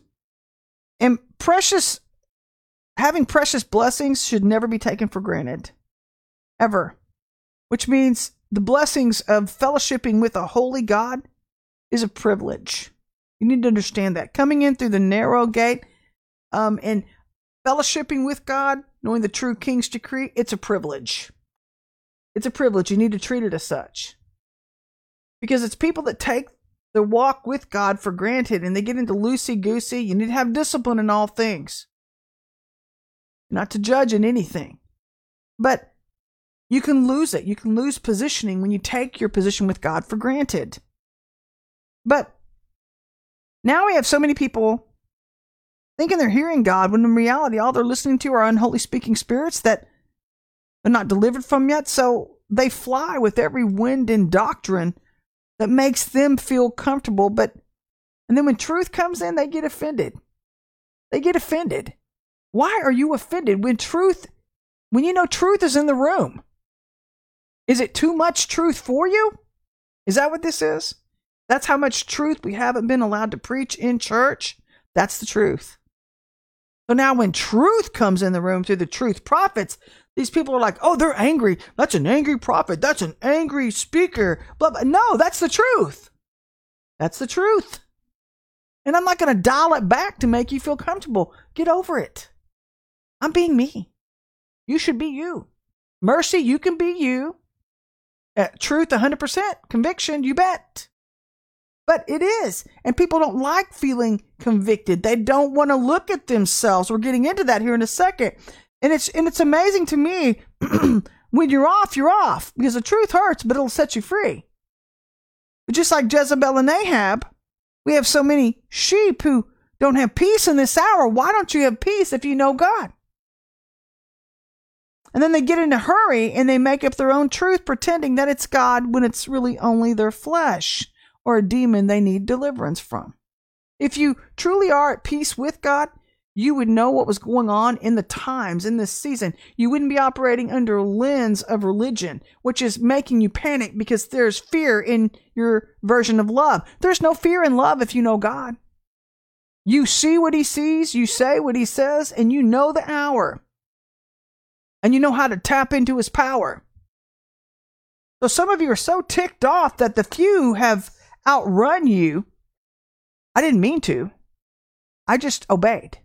And precious, having precious blessings should never be taken for granted, ever. Which means the blessings of fellowshipping with a holy God is a privilege. You need to understand that. Coming in through the narrow gate um, and fellowshipping with God, knowing the true King's decree, it's a privilege. It's a privilege. You need to treat it as such. Because it's people that take their walk with God for granted and they get into loosey goosey. You need to have discipline in all things, not to judge in anything. But you can lose it. You can lose positioning when you take your position with God for granted. But now we have so many people thinking they're hearing God when in reality all they're listening to are unholy speaking spirits that they're not delivered from yet. So they fly with every wind and doctrine that makes them feel comfortable. But, and then when truth comes in, they get offended. They get offended. Why are you offended when truth, when you know truth is in the room? Is it too much truth for you? Is that what this is? That's how much truth we haven't been allowed to preach in church. That's the truth. So now when truth comes in the room through the truth prophets, these people are like, oh, they're angry. That's an angry prophet. That's an angry speaker. Blah, blah. No, that's the truth. That's the truth. And I'm not going to dial it back to make you feel comfortable. Get over it. I'm being me. You should be you. Mercy, you can be you. Uh, truth, 100%. Conviction, you bet. But it is. And people don't like feeling convicted. They don't want to look at themselves. We're getting into that here in a second. And it's and it's amazing to me (clears throat) when you're off, you're off because the truth hurts, but it'll set you free. But just like Jezebel and Ahab, we have so many sheep who don't have peace in this hour. Why don't you have peace if you know God? And then they get in a hurry and they make up their own truth, pretending that it's God when it's really only their flesh or a demon they need deliverance from. If you truly are at peace with God, you would know what was going on in the times in this season. You wouldn't be operating under a lens of religion, which is making you panic because there's fear in your version of love. There's no fear in love if you know God. You see what he sees, you say what he says, and you know the hour. And you know how to tap into his power. So some of you are so ticked off that the few have outrun you. I didn't mean to. I just obeyed.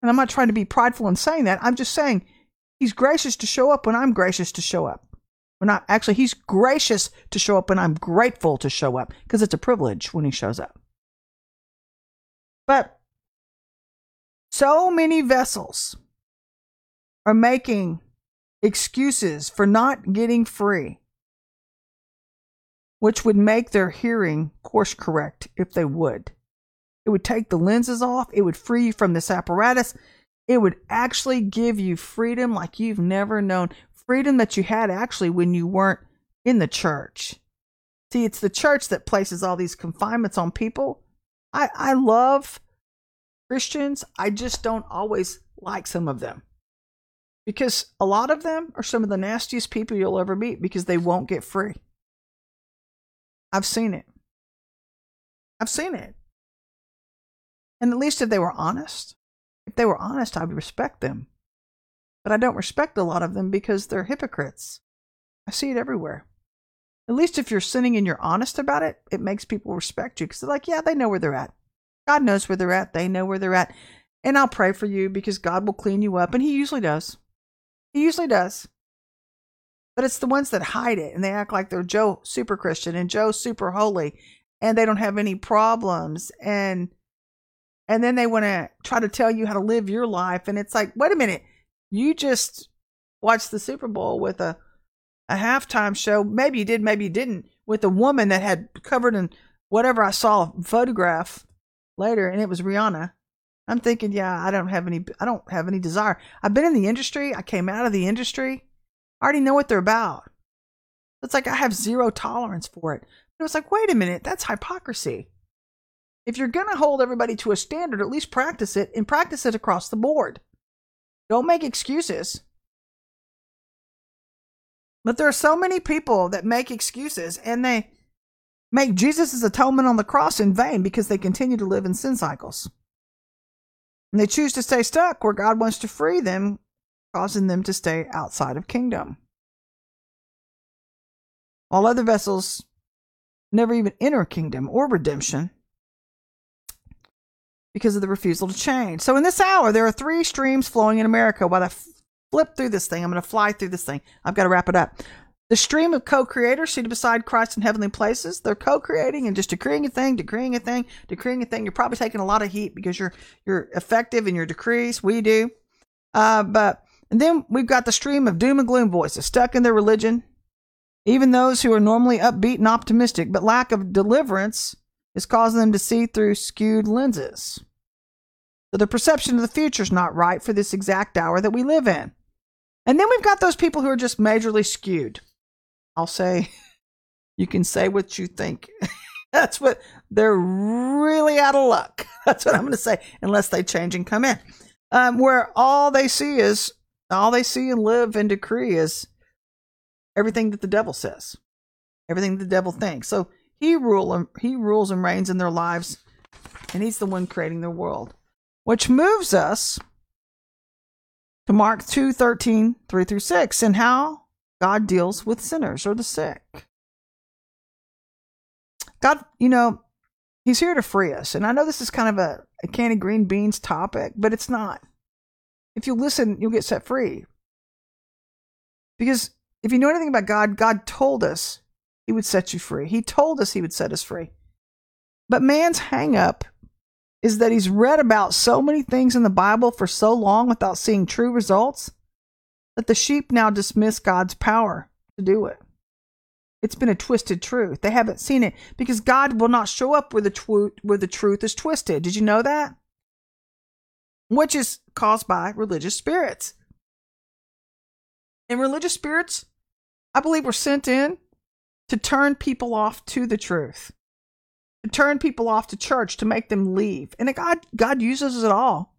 And I'm not trying to be prideful in saying that. I'm just saying he's gracious to show up when I'm gracious to show up. We're not actually, he's gracious to show up when I'm grateful to show up because it's a privilege when he shows up. But so many vessels are making excuses for not getting free, which would make their hearing course correct if they would. It would take the lenses off. It would free you from this apparatus. It would actually give you freedom like you've never known. Freedom that you had actually when you weren't in the church. See, it's the church that places all these confinements on people. I, I love Christians. I just don't always like some of them. Because a lot of them are some of the nastiest people you'll ever meet because they won't get free. I've seen it. I've seen it. And at least if they were honest, if they were honest, I would respect them. But I don't respect a lot of them because they're hypocrites. I see it everywhere. At least if you're sinning and you're honest about it, it makes people respect you because they're like, yeah, they know where they're at. God knows where they're at. They know where they're at. And I'll pray for you because God will clean you up. And He usually does. He usually does. But it's the ones that hide it and they act like they're Joe super Christian and Joe super holy and they don't have any problems. And and then they want to try to tell you how to live your life and it's like wait a minute you just watched the super bowl with a a halftime show maybe you did maybe you didn't with a woman that had covered in whatever i saw a photograph later and it was rihanna i'm thinking yeah i don't have any i don't have any desire i've been in the industry i came out of the industry i already know what they're about it's like i have zero tolerance for it it was like wait a minute that's hypocrisy if you're going to hold everybody to a standard, at least practice it and practice it across the board. Don't make excuses. But there are so many people that make excuses and they make Jesus' atonement on the cross in vain because they continue to live in sin cycles. And they choose to stay stuck where God wants to free them, causing them to stay outside of kingdom. While other vessels never even enter kingdom or redemption because of the refusal to change. So in this hour, there are three streams flowing in America. While I flip through this thing, I'm going to fly through this thing. I've got to wrap it up. The stream of co-creators seated beside Christ in heavenly places. They're co-creating and just decreeing a thing, decreeing a thing, decreeing a thing. You're probably taking a lot of heat because you're you're effective in your decrees. We do, uh, but and then we've got the stream of doom and gloom voices stuck in their religion. Even those who are normally upbeat and optimistic, but lack of deliverance is causing them to see through skewed lenses. So the perception of the future is not right for this exact hour that we live in. And then we've got those people who are just majorly skewed. I'll say, (laughs) you can say what you think. (laughs) That's what they're really out of luck. (laughs) That's what I'm going to say, unless they change and come in. Um, where all they see is, all they see and live and decree is everything that the devil says, everything the devil thinks. So he rule, he rules and reigns in their lives, and he's the one creating their world, which moves us to Mark 2 13, 3 through 6, and how God deals with sinners or the sick. God, you know, He's here to free us. And I know this is kind of a, a candy green beans topic, but it's not. If you listen, you'll get set free. Because if you know anything about God, God told us He would set you free. He told us He would set us free. But man's hang up is that he's read about so many things in the Bible for so long without seeing true results that the sheep now dismiss God's power to do it. It's been a twisted truth. They haven't seen it because God will not show up where the, where the truth is twisted. Did you know that? Which is caused by religious spirits. And religious spirits, I believe, were sent in to turn people off to the truth, to turn people off to church, to make them leave. And God, God uses it all.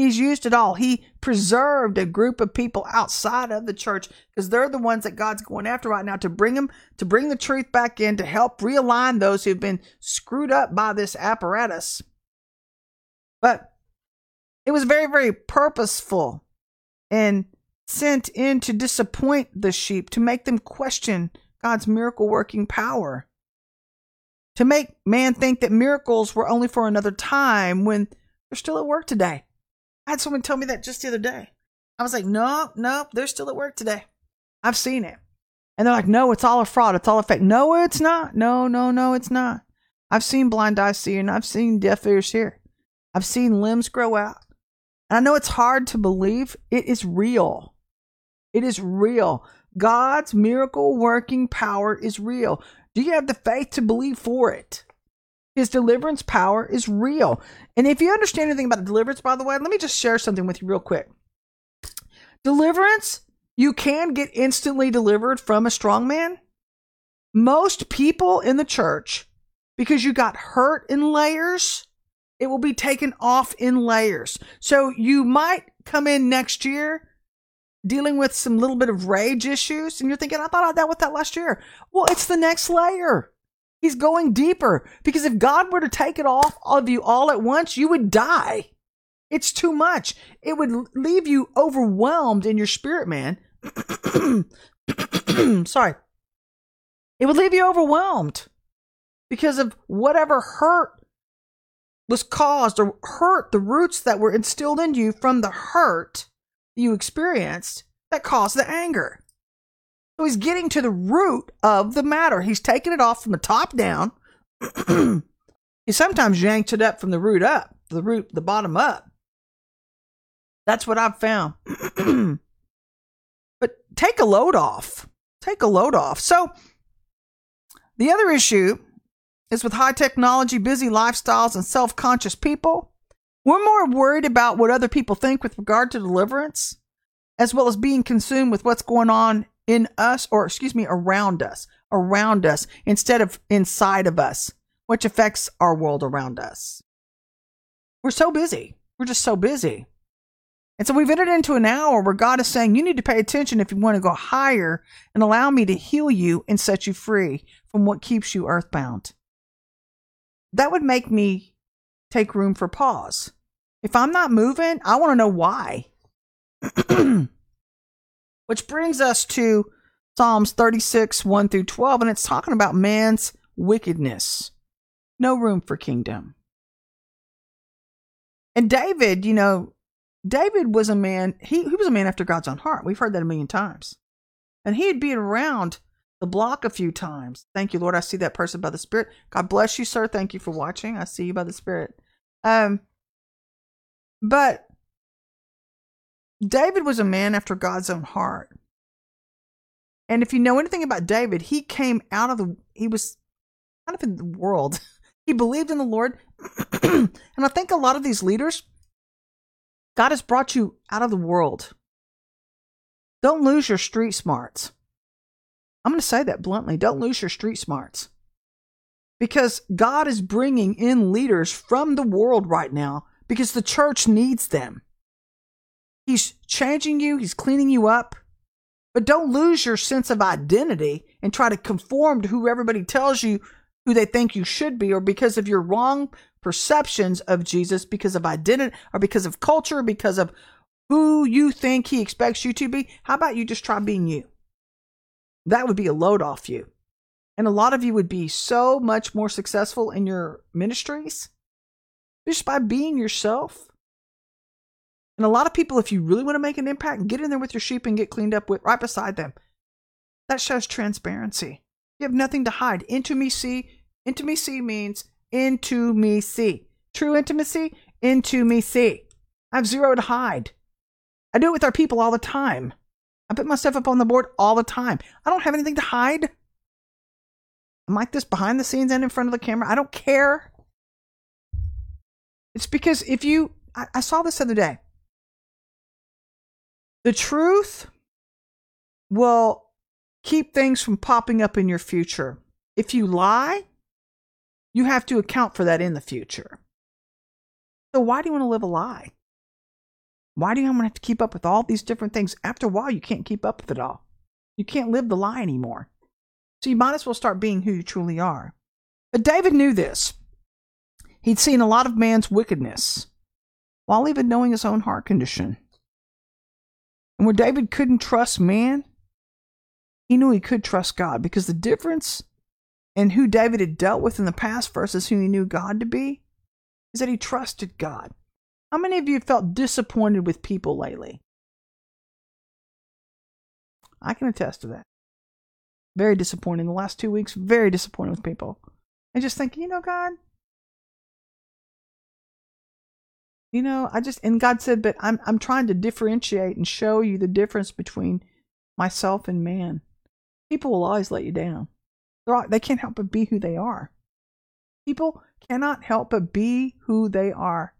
He's used it all. He preserved a group of people outside of the church because they're the ones that God's going after right now to bring them, to bring the truth back in, to help realign those who've been screwed up by this apparatus. But it was very, very purposeful and sent in to disappoint the sheep, to make them question God's miracle working power, to make man think that miracles were only for another time when they're still at work today. I had someone tell me that just the other day. I was like, no, no, they're still at work today. I've seen it. And they're like, no, it's all a fraud. It's all a fake. No, it's not. No, no, no, it's not. I've seen blind eyes see and I've seen deaf ears hear. I've seen limbs grow out. And I know it's hard to believe. It is real. It is real. God's miracle working power is real. Do you have the faith to believe for it? His deliverance power is real. And if you understand anything about deliverance, by the way, let me just share something with you real quick. Deliverance, you can get instantly delivered from a strong man. Most people in the church, because you got hurt in layers, it will be taken off in layers. So you might come in next year dealing with some little bit of rage issues, and you're thinking, I thought I dealt with that last year. Well, it's the next layer. He's going deeper because if God were to take it off of you all at once, you would die. It's too much. It would leave you overwhelmed in your spirit, man. (clears throat) Sorry. It would leave you overwhelmed because of whatever hurt was caused or hurt, the roots that were instilled in you from the hurt you experienced that caused the anger. So he's getting to the root of the matter. He's taking it off from the top down. (clears throat) he sometimes yanks it up from the root up, the root, the bottom up. That's what I've found. (clears throat) but take a load off. Take a load off. So the other issue is with high technology, busy lifestyles, and self conscious people. We're more worried about what other people think with regard to deliverance, as well as being consumed with what's going on in us, or excuse me, around us, around us, instead of inside of us, which affects our world around us. We're so busy. We're just so busy. And so we've entered into an hour where God is saying, you need to pay attention if you want to go higher and allow me to heal you and set you free from what keeps you earthbound. That would make me take room for pause If I'm not moving, I want to know why. (clears throat) Which brings us to Psalms 36, 1 through 12, and it's talking about man's wickedness. No room for kingdom. And David, you know, David was a man, he, he was a man after God's own heart. We've heard that a million times. And he'd been around the block a few times. Thank you, Lord. I see that person by the Spirit. God bless you, sir. Thank you for watching. I see you by the Spirit. Um, but David was a man after God's own heart. And if you know anything about David, he came out of the, he was kind of in the world. (laughs) He believed in the Lord. (clears throat) and I think a lot of these leaders, God has brought you out of the world. Don't lose your street smarts. I'm going to say that bluntly. Don't lose your street smarts. Because God is bringing in leaders from the world right now because the church needs them. He's changing you, He's cleaning you up. But don't lose your sense of identity and try to conform to who everybody tells you who they think you should be, or because of your wrong perceptions of Jesus, because of identity, or because of culture, because of who you think he expects you to be. How about you just try being you? That would be a load off you. And a lot of you would be so much more successful in your ministries just by being yourself. And a lot of people, if you really want to make an impact, get in there with your sheep and get cleaned up with right beside them. That shows transparency. You have nothing to hide. Intimacy, intimacy means into me see. True intimacy, into me see. I have zero to hide. I do it with our people all the time. I put myself up on the board all the time. I don't have anything to hide. I'm like this behind the scenes and in front of the camera. I don't care. It's because if you, I, I saw this the other day. The truth will keep things from popping up in your future. If you lie, you have to account for that in the future. So, why do you want to live a lie? Why do you want to have to keep up with all these different things? After a while, you can't keep up with it all. You can't live the lie anymore. So, you might as well start being who you truly are. But David knew this. He'd seen a lot of man's wickedness while even knowing his own heart condition. And where David couldn't trust man, he knew he could trust God because the difference in who David had dealt with in the past versus who he knew God to be is that he trusted God. How many of you have felt disappointed with people lately? I can attest to that. Very disappointed in the last two weeks, very disappointed with people. And just thinking, you know, God, you know, I just and God said, but I'm I'm trying to differentiate and show you the difference between myself and man. People will always let you down. All, they can't help but be who they are. People cannot help but be who they are.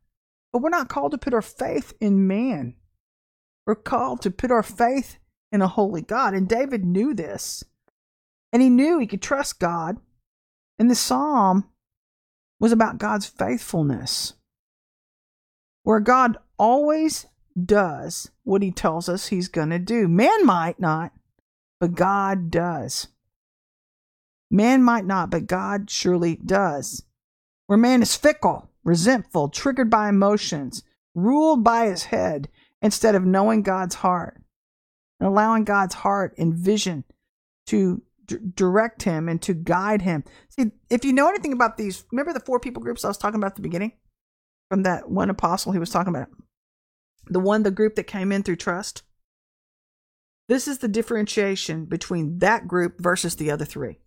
But we're not called to put our faith in man. We're called to put our faith in a holy God. And David knew this. And he knew he could trust God. And the psalm was about God's faithfulness, where God always does what he tells us he's going to do. Man might not, but God does. Man might not, but God surely does. Where man is fickle, resentful, triggered by emotions, ruled by his head instead of knowing God's heart and allowing God's heart and vision to d- direct him and to guide him. See, if you know anything about these, remember the four people groups I was talking about at the beginning? From that one apostle he was talking about? The one, the group that came in through trust? This is the differentiation between that group versus the other three.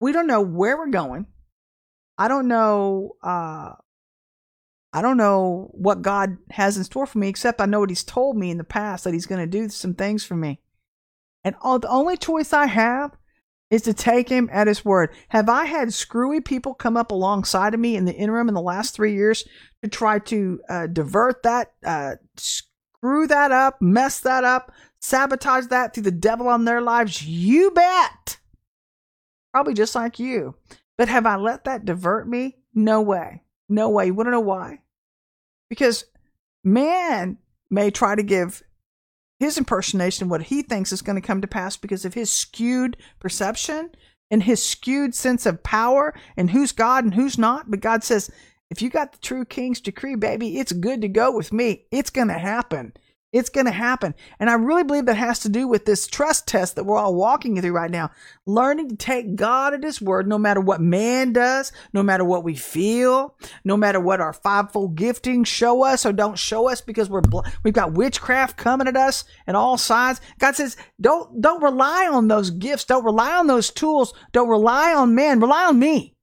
We don't know where we're going. I don't know uh I don't know what God has in store for me except I know what he's told me in the past that he's going to do some things for me. And all the only choice I have is to take him at his word. Have I had screwy people come up alongside of me in the interim in the last three years to try to uh, divert that, uh, screw that up, mess that up, sabotage that through the devil on their lives? You bet. Probably just like you. But have I let that divert me? No way. No way. You want to know why? Because man may try to give his impersonation what he thinks is going to come to pass because of his skewed perception and his skewed sense of power and who's God and who's not. But God says, if you got the true king's decree, baby, it's good to go with me. It's going to happen. It's going to happen. And I really believe that has to do with this trust test that we're all walking through right now. Learning to take God at His word, no matter what man does, no matter what we feel, no matter what our fivefold gifting show us or don't show us because we're, we've got witchcraft coming at us and all sides. God says, don't, don't rely on those gifts. Don't rely on those tools. Don't rely on man. Rely on me.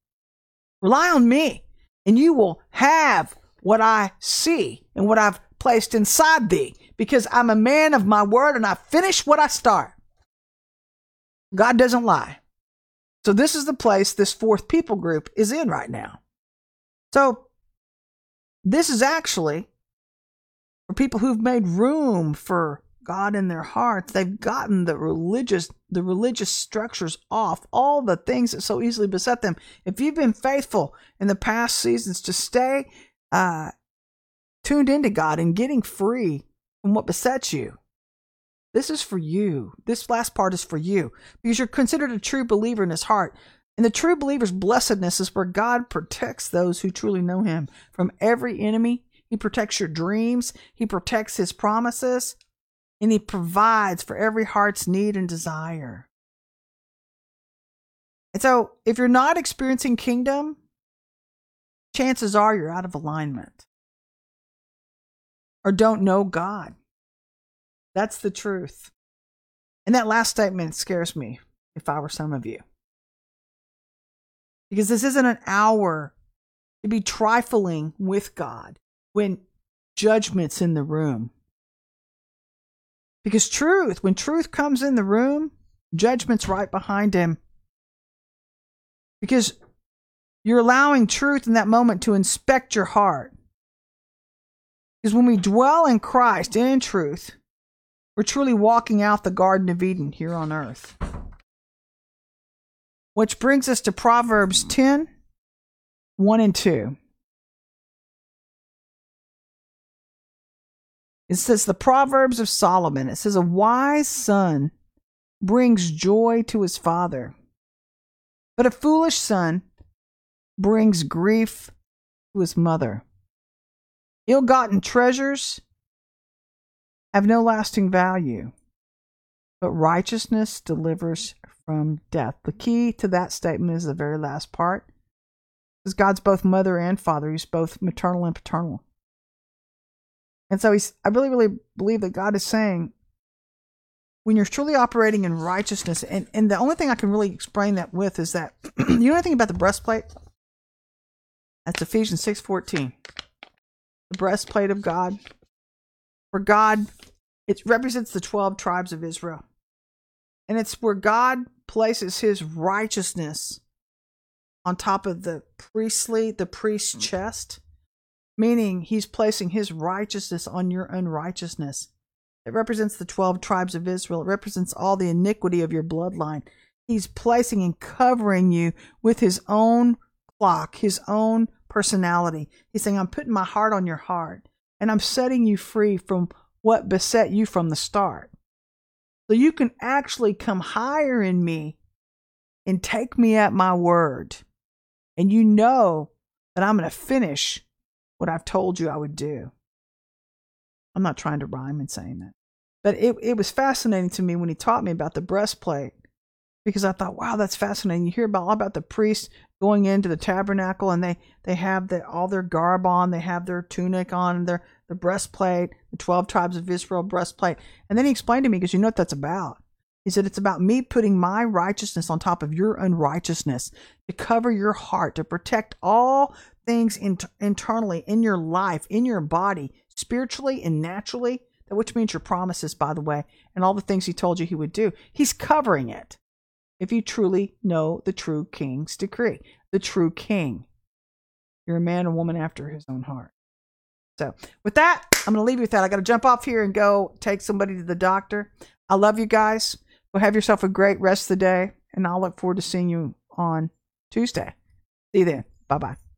Rely on me and you will have what I see and what I've placed inside thee because I'm a man of my word and I finish what I start. God doesn't lie. So this is the place this fourth people group is in right now. So this is actually for people who've made room for God in their hearts. They've gotten the religious the religious structures off, all the things that so easily beset them. If you've been faithful in the past seasons to stay uh, tuned into God and getting free from what besets you. This is for you. This last part is for you because you're considered a true believer in his heart. And the true believer's blessedness is where God protects those who truly know him from every enemy. He protects your dreams, he protects his promises, and he provides for every heart's need and desire. And so, if you're not experiencing kingdom, chances are you're out of alignment or don't know God. That's the truth. And that last statement scares me if I were some of you. Because this isn't an hour to be trifling with God when judgment's in the room. Because truth, when truth comes in the room, judgment's right behind him. Because you're allowing truth in that moment to inspect your heart. Because when we dwell in Christ and in truth, we're truly walking out the Garden of Eden here on earth. Which brings us to Proverbs 10 1 and 2. It says, The Proverbs of Solomon. It says, A wise son brings joy to his father, but a foolish son brings grief to his mother. Ill gotten treasures have no lasting value, but righteousness delivers from death. The key to that statement is the very last part. Because God's both mother and father, He's both maternal and paternal. And so he's I really, really believe that God is saying when you're truly operating in righteousness, and, and the only thing I can really explain that with is that (clears throat) you know anything about the breastplate? That's Ephesians six fourteen the breastplate of God. For God, it represents the 12 tribes of Israel. And it's where God places his righteousness on top of the priestly, the priest's hmm. chest, meaning he's placing his righteousness on your unrighteousness. It represents the 12 tribes of Israel. It represents all the iniquity of your bloodline. He's placing and covering you with his own clock, his own personality. He's saying, I'm putting my heart on your heart and I'm setting you free from what beset you from the start. So you can actually come higher in me and take me at my word. And you know that I'm going to finish what I've told you I would do. I'm not trying to rhyme in saying that. But it, it was fascinating to me when he taught me about the breastplate because I thought, wow, that's fascinating. You hear about all about the priests going into the tabernacle and they they have the, all their garb on, they have their tunic on, their the breastplate, the twelve tribes of Israel breastplate. And then he explained to me because you know what that's about. He said it's about me putting my righteousness on top of your unrighteousness to cover your heart, to protect all things in, internally in your life, in your body, spiritually and naturally, which means your promises, by the way, and all the things he told you he would do. He's covering it if you truly know the true king's decree, the true king. You're a man or woman after his own heart. So, with that, I'm going to leave you with that. I got to jump off here and go take somebody to the doctor. I love you guys. Well, have yourself a great rest of the day, and I'll look forward to seeing you on Tuesday. See you then. Bye bye.